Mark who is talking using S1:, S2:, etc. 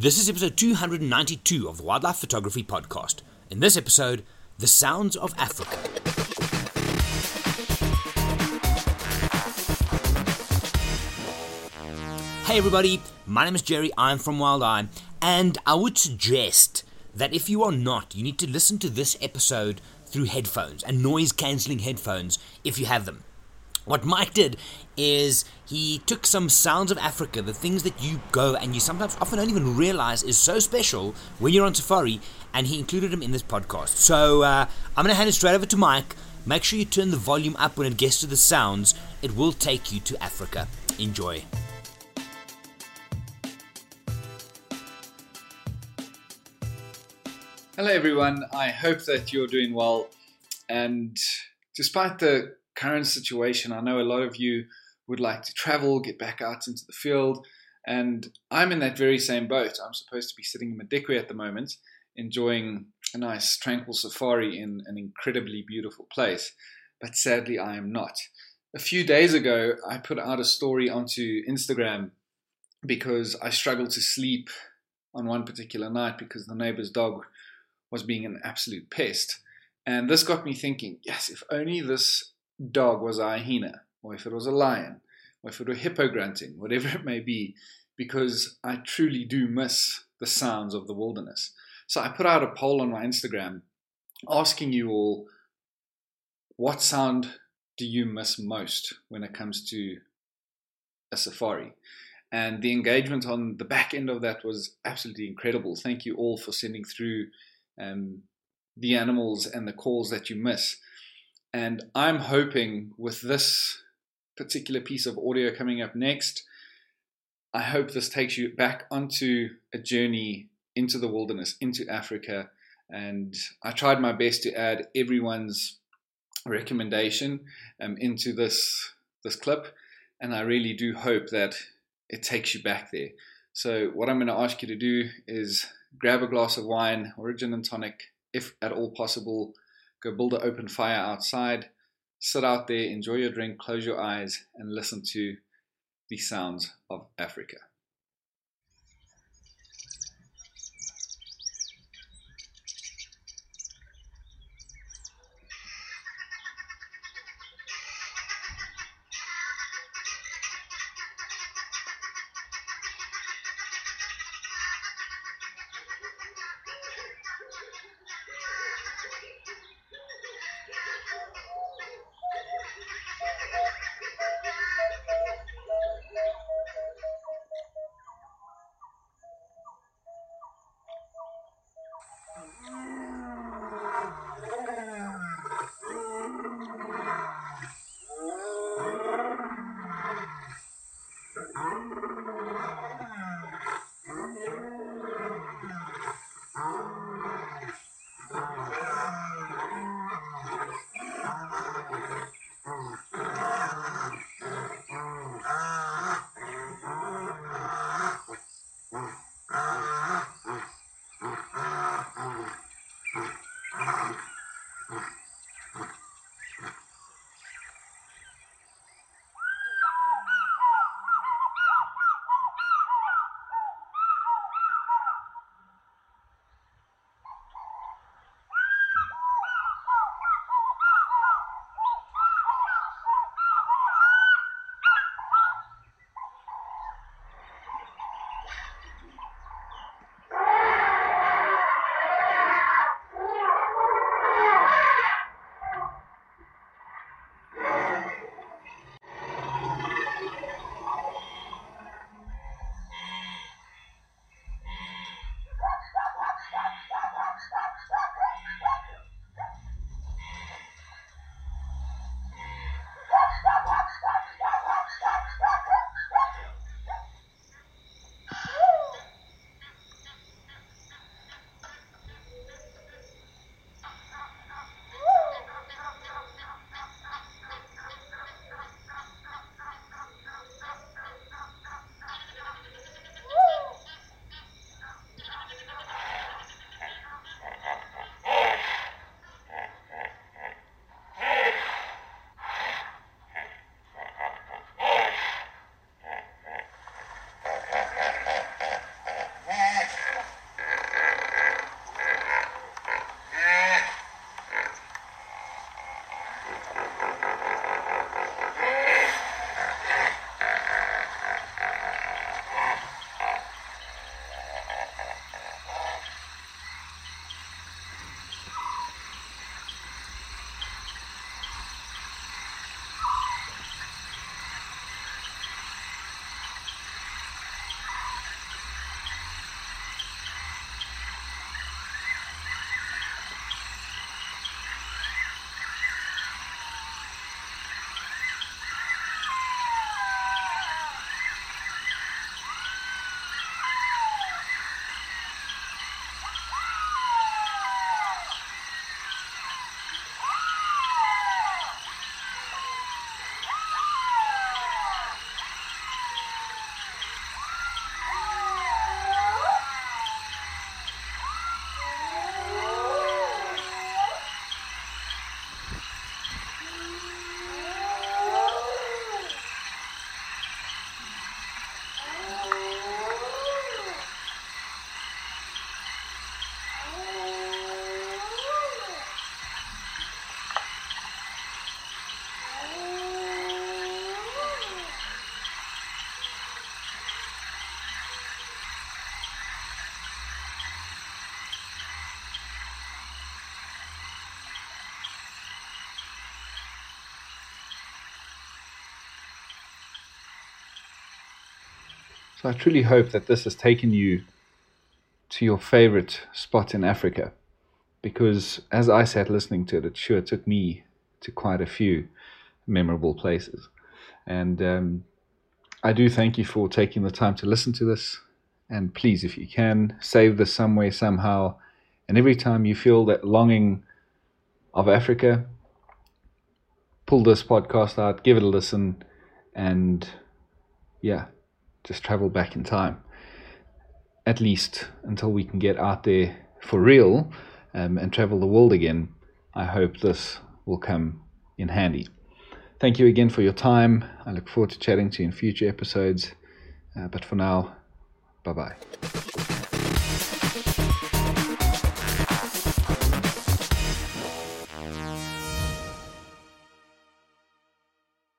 S1: This is episode 292 of the Wildlife Photography Podcast. In this episode, The Sounds of Africa. Hey everybody, my name is Gerry, I'm from Wild Eye, and I would suggest that if you are not, you need to listen to this episode through headphones and noise cancelling headphones if you have them. What Mike did is he took some sounds of Africa, the things that you go and you sometimes often don't even realize is so special when you're on safari, and he included them in this podcast. So uh, I'm going to hand it straight over to Mike. Make sure you turn the volume up when it gets to the sounds. It will take you to Africa. Enjoy.
S2: Hello, everyone. I hope that you're doing well. And despite the current situation, I know a lot of you would like to travel, get back out into the field. And I'm in that very same boat. I'm supposed to be sitting in Madikwe at the moment, enjoying a nice, tranquil safari in an incredibly beautiful place. But sadly, I am not. A few days ago, I put out a story onto Instagram because I struggled to sleep on one particular night because the neighbor's dog was being an absolute pest. And this got me thinking yes, if only this dog was a hyena, or if it was a lion, or if it were hippo grunting, whatever it may be, because I truly do miss the sounds of the wilderness. So I put out a poll on my Instagram asking you all what sound do you miss most when it comes to a safari? And the engagement on the back end of that was absolutely incredible. Thank you all for sending through um, the animals and the calls that you miss. And I'm hoping with this particular piece of audio coming up next, I hope this takes you back onto a journey into the wilderness, into Africa. And I tried my best to add everyone's recommendation um, into this this clip, and I really do hope that it takes you back there. So what I'm going to ask you to do is grab a glass of wine or a gin and tonic, if at all possible. Go build an open fire outside, sit out there, enjoy your drink, close your eyes, and listen to the sounds of Africa. So I truly hope that this has taken you to your favorite spot in Africa because as I sat listening to it, it sure took me to quite a few memorable places. And um, I do thank you for taking the time to listen to this. And please, if you can, save this some way, somehow. And every time you feel that longing of Africa, pull this podcast out, give it a listen, and yeah, just travel back in time. At least until we can get out there for real um, and travel the world again. I hope this will come in handy. Thank you again for your time. I look forward to chatting to you in future episodes. Uh, but for now, bye bye.